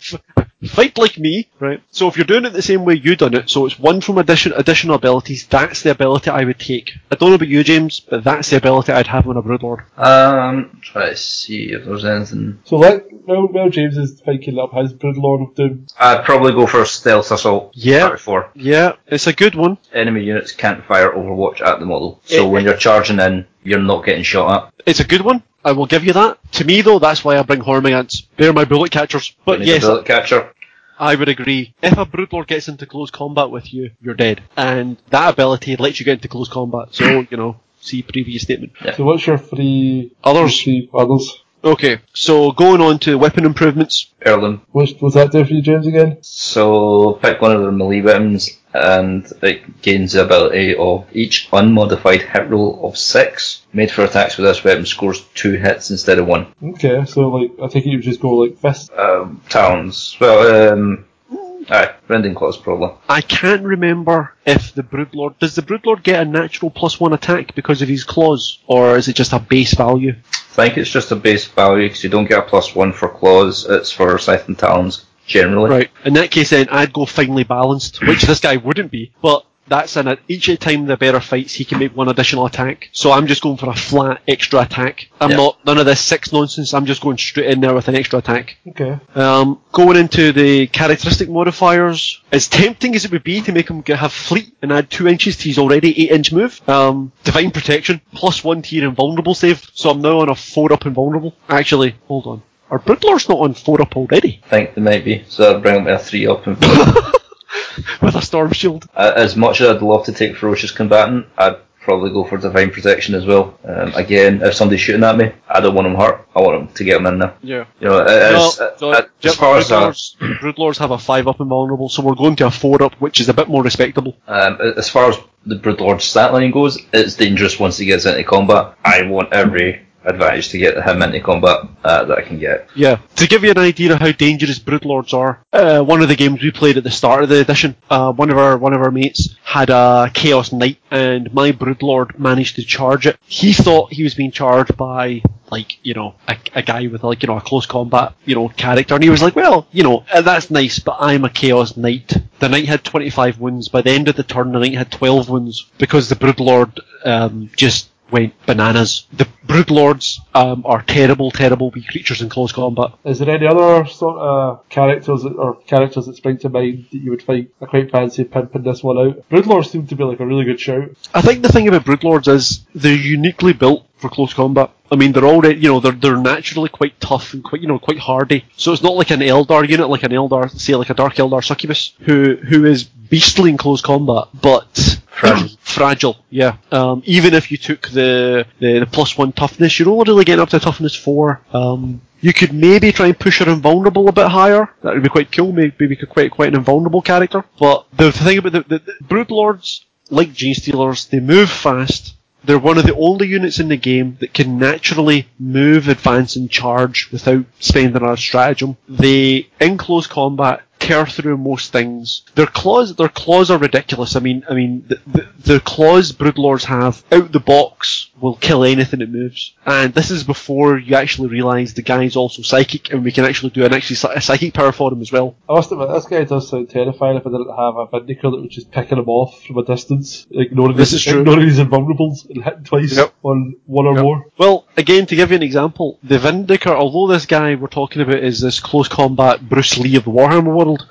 F- fight like me, right? So if you're doing it the same way you done it, so it's one from addition, additional abilities, that's the ability I would take. I don't know about you, James, but that's the ability I'd have on a Broodlord. Um, try to see if there's anything. So let well, well James is thinking up his Broodlord of Doom. I'd probably go for Stealth Assault. Yeah. 34. Yeah, it's a good one. Enemy units can't fire Overwatch at the model. So Eh, when you're charging in, you're not getting shot at. It's a good one. I will give you that. To me, though, that's why I bring Hormagaunts. They're my bullet catchers. But yes, a bullet catcher. I would agree. If a Broodlord gets into close combat with you, you're dead. And that ability lets you get into close combat. So, you know, see previous statement. So what's your three Others. three others? Okay, so going on to weapon improvements. Erlen. What's what's that do for you, James? Again? So pick one of the melee weapons and it gains the ability of each unmodified hit roll of six made for attacks with this weapon scores two hits instead of one. Okay, so like I think you just go like fist. Um, talons. Well, um, aye, rending claws probably. I can't remember if the Broodlord does the Broodlord get a natural plus one attack because of his claws, or is it just a base value? I think it's just a base value because you don't get a plus one for claws. It's for scythe and talons generally. Right. In that case, then I'd go finely balanced, which this guy wouldn't be. But that's in it. Each time the bearer fights, he can make one additional attack. So I'm just going for a flat extra attack. I'm Yeah. not none of this six nonsense. I'm just going straight in there with an extra attack. Okay. Um, going into the characteristic modifiers, as tempting as it would be to make him get, have fleet and add two inches to his already eight inch move, um, divine protection plus one to your invulnerable save. So I'm now on a four up invulnerable. Actually, hold on. Are Broodlords not on four up already I think they might be. So that'd bring them to a three up. And with a storm shield? Uh, as much as I'd love to take ferocious combatant, I'd probably go for divine protection as well. Um, again, if somebody's shooting at me, I don't want them hurt. I want them to get them in there. Yeah. You know, No, as, as, far as Broodlords, Broodlords have a five up invulnerable, so we're going to a four up, which is a bit more respectable. um, as far as the Broodlord stat line goes, it's dangerous once he gets into combat. I want every advantage to get him into combat uh, that I can get. Yeah. To give you an idea of how dangerous Broodlords are, uh, one of the games we played at the start of the edition, uh, one of our one of our mates had a Chaos Knight, and my Broodlord managed to charge it. He thought he was being charged by like you know a, a guy with like you know a close combat you know character, and he was like, well, you know uh, that's nice, but I'm a Chaos Knight. The knight had 25 wounds. By the end of the turn, the knight had 12 wounds because the Broodlord um, just went bananas. The Broodlords um, are terrible, terrible wee creatures in close combat. Is there any other sort of characters that, or characters that spring to mind that you would find I quite fancy pimping this one out? Broodlords seem to be like a really good shout. I think the thing about Broodlords is they're uniquely built for close combat. I mean, they're already, you know, they're they're naturally quite tough and quite, you know, quite hardy. So it's not like an Eldar unit, like an Eldar, say, like a Dark Eldar Succubus, who who is beastly in close combat, but Fragile. fragile. Yeah. Um, even if you took the, the the plus one toughness, you're only really getting up to toughness four. Um, you could maybe try and push her invulnerable a bit higher. That would be quite cool. Maybe we could quite quite an invulnerable character. But the thing about the, the, the Broodlords, like Genestealers, they move fast. They're one of the only units in the game that can naturally move, advance, and charge without spending a stratagem. They, in close combat, tear through most things. Their claws, their claws are ridiculous. I mean, I mean, the, the, the claws Broodlords have out the box will kill anything that moves. And this is before you actually realise the guy's also psychic, and we can actually do an actually a psychic power for him as well. I must admit, this guy does sound terrifying if I didn't have a Vindicator that was just picking him off from a distance, ignoring This his, is true. ignoring his invulnerables and hitting twice Yep. on one or Yep. more. Well, again, to give you an example, the Vindicator, although this guy we're talking about is this close combat Bruce Lee of the Warhammer world,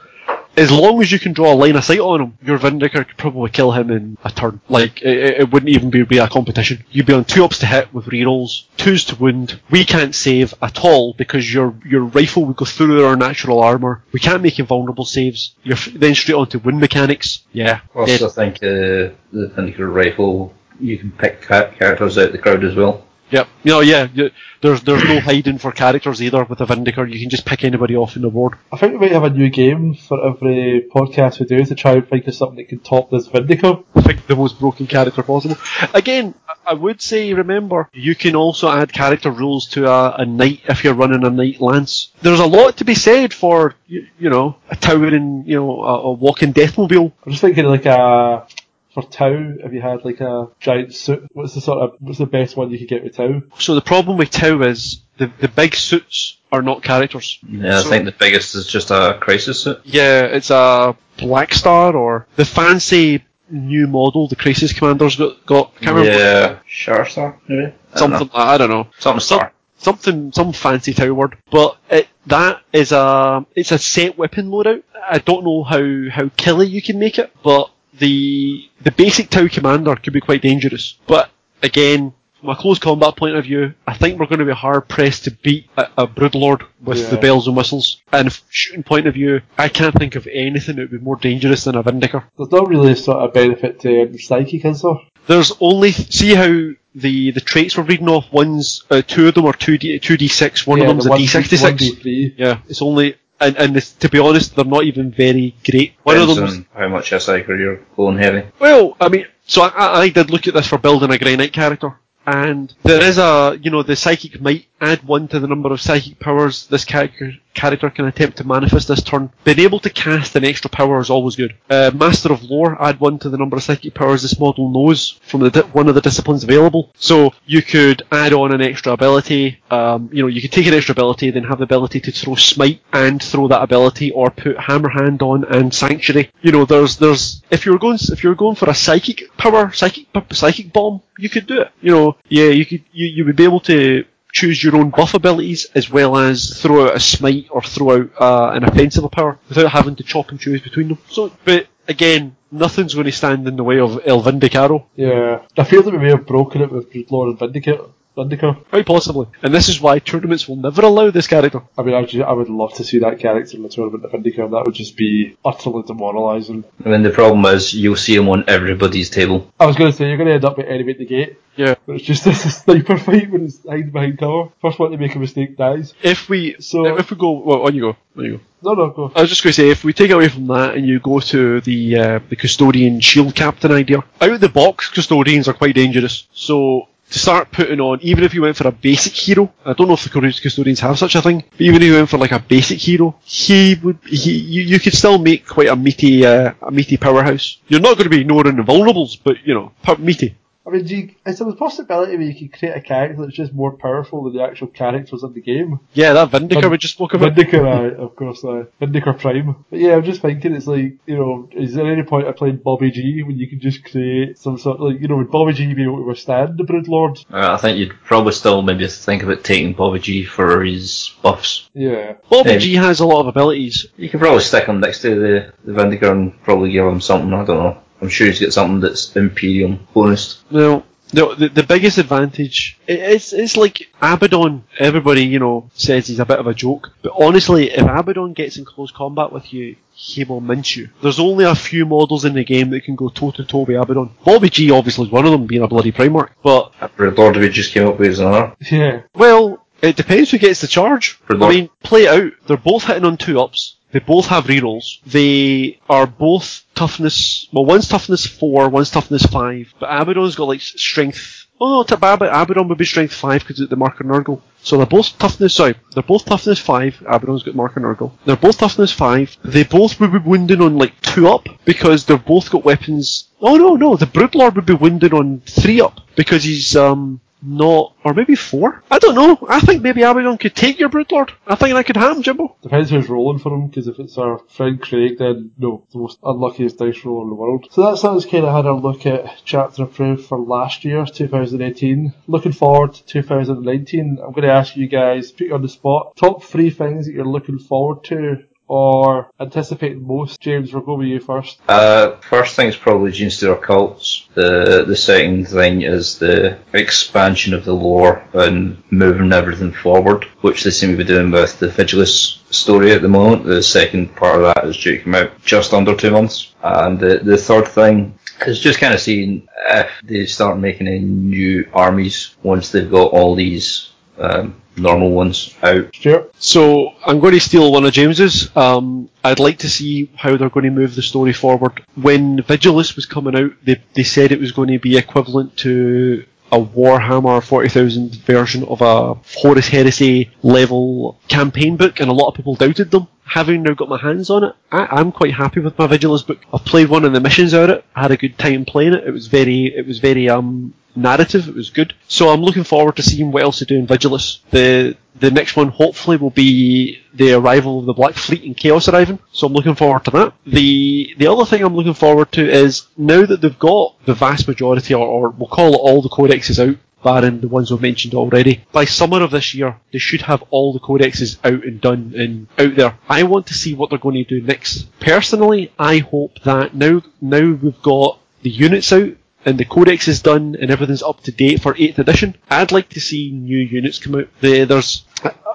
as long as you can draw a line of sight on him, your Vindicator could probably kill him in a turn. Like, it, it wouldn't even be, be a competition. You'd be on two ups to hit with rerolls, twos to wound. We can't save at all because your your rifle would go through our natural armour. We can't make invulnerable saves. You're f- then straight onto wound mechanics. Yeah. I dead. also think uh, the Vindicator rifle, you can pick characters out of the crowd as well. Yep. No, yeah. you- There's there's no hiding for characters either with a Vindicator. You can just pick anybody off in the board. I think we might have a new game for every podcast we do to try and think of something that can top this Vindicator. Pick the most broken character possible. Again, I- I would say remember you can also add character rules to a, a knight if you're running a knight lance. There's a lot to be said for you, you know a towering you know a, a walking deathmobile. I'm just thinking like a for Tau, if you had like a giant suit, what's the sort of what's the best one you could get with Tau? So the problem with Tau is the the big suits are not characters. Yeah, So- I think the biggest is just a crisis suit. Yeah, it's a Black Star or the fancy new model the Crisis Commander's got. got can't remember Yeah, Sharstar, maybe? I don't something. know. I don't know. Something star. something some fancy Tau word, but it, that is a it's a set weapon loadout. I don't know how how killy you can make it, but the the basic Tau commander could be quite dangerous. But again, from a close combat point of view, I think we're going to be hard pressed to beat a, a Broodlord with Yeah. the bells and whistles. And from shooting point of view, I can't think of anything that would be more dangerous than a Vindicator. There's not really sort of benefit to um, Psychic, is there? There's only see how the the traits we're reading off. One's uh, two of them are two d two d six. One Yeah, of them's the a d sixty six. Yeah, it's only and and this, to be honest, they're not even very great. One of Depends them. on how much SI you're going heavy. Well, I mean, so I- I, I did look at this for building a Grey Knight character, and there is a you know the psychic might add one to the number of psychic powers this character character can attempt to manifest this turn. Being able to cast an extra power is always good. Uh, Master of Lore add one to the number of psychic powers this model knows from the di- one of the disciplines available. So you could add on an extra ability. Um, you know, you could take an extra ability, then have the ability to throw smite and throw that ability, or put hammer hand on and sanctuary. You know, there's there's if you're going if you're going for a psychic power, psychic psychic bomb, you could do it. You know, yeah, you could you, you would be able to choose your own buff abilities as well as throw out a smite or throw out uh, an offensive power without having to chop and choose between them. So, but again, nothing's going to stand in the way of El Vindicaro. Yeah. I feel that we may have broken it with Broodlord and Vindicator. Vindicare. Quite possibly. And this is why tournaments will never allow this character. I mean, I, just, I would love to see that character in the tournament of Vindicare. That would just be utterly demoralising. I mean, the problem is you'll see him on everybody's table. I was going to say, you're going to end up at Animate the Gate. Yeah. But it's just this sniper fight when it's hiding behind cover. First one to make a mistake dies. If we So- if we go well, on you go, on you go. No, no, go. I was just going to say, if we take away from that and you go to the uh, the custodian shield captain idea, out of the box custodians are quite dangerous. So to start putting on, even if you went for a basic hero, I don't know if the Cust- custodians have such a thing, but even if you went for like a basic hero, he would he you, you could still make quite a meaty uh, a meaty powerhouse. You're not going to be ignoring the vulnerables, but you know, meaty. I mean, do you, is there a possibility where you could create a character that's just more powerful than the actual characters in the game? Yeah, that Vindicare Vin- we just spoke about. Vindicare, aye, of course, aye. Vindicare Prime. But yeah, I'm just thinking, it's like, you know, is there any point of playing Bobby G when you can just create some sort of, like, you know, would Bobby G be able to withstand the Broodlord? Uh, I think you'd probably still maybe think about taking Bobby G for his buffs. Yeah. Bobby Hey. G has a lot of abilities. You could probably stick him next to the, the Vindicare and probably give him something, I don't know. I'm sure he's got something that's Imperium bonus. Well, the, the the biggest advantage it's it's like Abaddon. Everybody you know says he's a bit of a joke, but honestly, if Abaddon gets in close combat with you, he will mince you. There's only a few models in the game that can go toe to toe with Abaddon. Bobby G obviously is one of them, being a bloody Primarch. But Lord of just came up with his another. Yeah. well, it depends who gets the charge. Good I mean, play it out. They're both hitting on two ups. They both have rerolls. They are both toughness. Well, one's toughness four, one's toughness five. But Abaddon's got like strength. Oh to Ab- Abaddon would be strength five because of the mark of Nurgle. So they're both toughness. Sorry, they're both toughness five. Abaddon's got mark of Nurgle. They're both toughness five. They both would be wounded on like two up because they've both got weapons. Oh no, no, the Broodlord would be wounded on three up because he's um not, or maybe four. I don't know. I think maybe Abaddon could take your Broodlord. I think that could happen, Jimbo. Depends who's rolling for him, because if it's our friend Craig, then no, the most unluckiest dice roll in the world. So that's us kind of had a look at chapter approved for last year, 2018. Looking forward to 2019, I'm going to ask you guys, put you on the spot, top three things that you're looking forward to or anticipate most. James, we'll go with you first. Uh, first thing is probably Gene cults. The the second thing is the expansion of the lore and moving everything forward, which they seem to be doing with the Vigilus story at the moment. The second part of that is due to come out just under two months. And the, the third thing is just kind of seeing if they start making any new armies once they've got all these um, normal ones out. Stuart? So I'm going to steal one of James's. Um, I'd like to see how they're going to move the story forward. When Vigilus was coming out, they they said it was going to be equivalent to a Warhammer 40,000 version of a Horus Heresy level campaign book, and a lot of people doubted them. Having now got my hands on it, I, I'm quite happy with my Vigilus book. I've played one of the missions out of it. I had a good time playing it. It was very, it was very um narrative. It was good. So I'm looking forward to seeing what else they do in Vigilus. The the next one hopefully will be the arrival of the Black Fleet and Chaos arriving. So I'm looking forward to that. The the other thing I'm looking forward to is now that they've got the vast majority, or, or we'll call it all the codexes out, barring the ones we've mentioned already. By summer of this year, they should have all the codexes out and done and out there. I want to see what they're going to do next. Personally, I hope that now now we've got the units out and the codex is done and everything's up to date for 8th edition, I'd like to see new units come out. There's,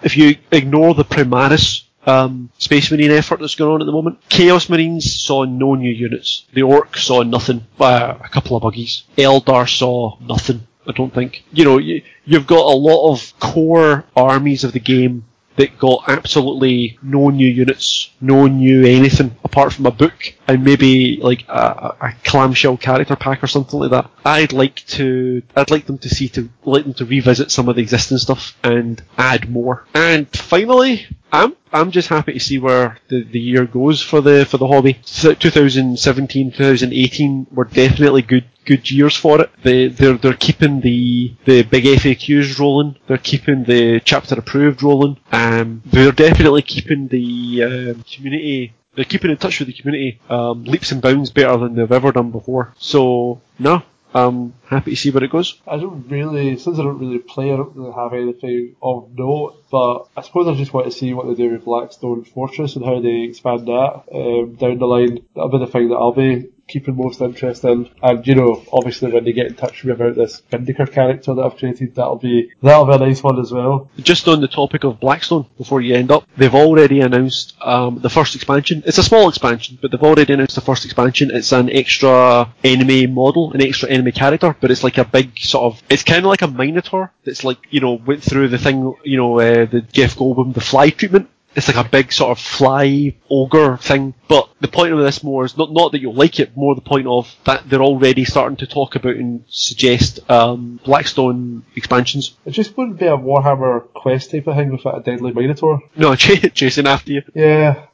if you ignore the Primaris um, Space Marine effort that's going on at the moment, Chaos Marines saw no new units. The Ork saw nothing, uh, a couple of buggies. Eldar saw nothing. I don't think. You know, you, you've got a lot of core armies of the game that got absolutely no new units, no new anything apart from a book and maybe like a, a clamshell character pack or something like that. I'd like to, I'd like them to see to like them to revisit some of the existing stuff and add more. And finally, I'm I'm just happy to see where the, the year goes for the for the hobby. So 2017, 2018 were definitely good good years for it. They they're they're keeping the the big FAQs rolling. They're keeping the chapter approved rolling. Um, they're definitely keeping the um, community. They're keeping in touch with the community um, leaps and bounds better than they've ever done before. So no, I'm happy to see where it goes. I don't really, since I don't really play, I don't really have anything of note. But I suppose I just want to see what they do with Blackstone Fortress and how they expand that um, down the line. That'll be the thing that I'll be keeping most interest in. And you know, obviously when they get in touch with me about this Vindicator character that I've created, that'll be that'll be a nice one as well. Just on the topic of Blackstone, before you end up, they've already announced um, the first expansion. It's a small expansion, but they've already announced the first expansion. It's an extra enemy model, an extra enemy character, but it's like a big sort of. It's kind of like a Minotaur that's like you know went through the thing, you know, uh, the Jeff Goldblum the fly treatment it's like a big sort of fly ogre thing. But the point of this more is not not that you'll like it, more the point of that they're already starting to talk about and suggest um, Blackstone expansions. It just wouldn't be a Warhammer quest type of thing without a deadly Minotaur. No, ch- chasing after you. Yeah.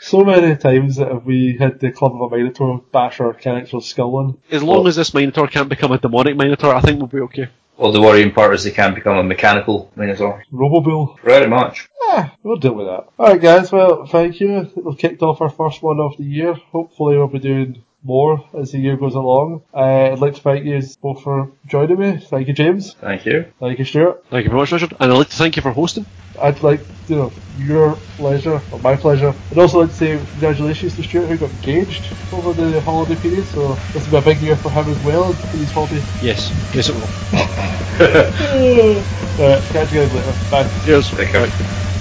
So many times that have we had the Club of a Minotaur bash our character's skull in. As long as this Minotaur can't become a demonic Minotaur, I think we'll be okay. Well, the worrying part is they can become a mechanical Minotaur. Robobull. Pretty much. Yeah, we'll deal with that. Alright guys, well, thank you. We've kicked off our first one of the year. Hopefully we'll be doing more as the year goes along. Uh, I'd like to thank you both for joining me. Thank you, James. Thank you. Thank you, Stuart. Thank you very much, Richard. And I'd like to thank you for hosting. I'd like, you know, your pleasure, or my pleasure. I'd also like to say congratulations to Stuart who got engaged over the holiday period, so this will be a big year for him as well for his holiday. Yes, yes it will. Alright, catch you guys later. Bye. Cheers. Take care.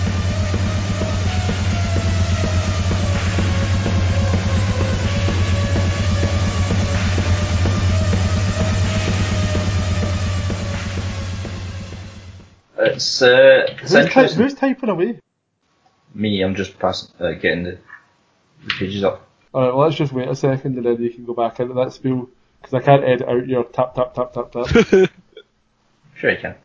It's uh, it's Who's, interesting. who's typing away? Me, I'm just passing, uh, getting the, the pages up. Alright, well let's just wait a second and then you can go back into that spiel, because I can't edit out your tap tap tap tap tap. Sure you can.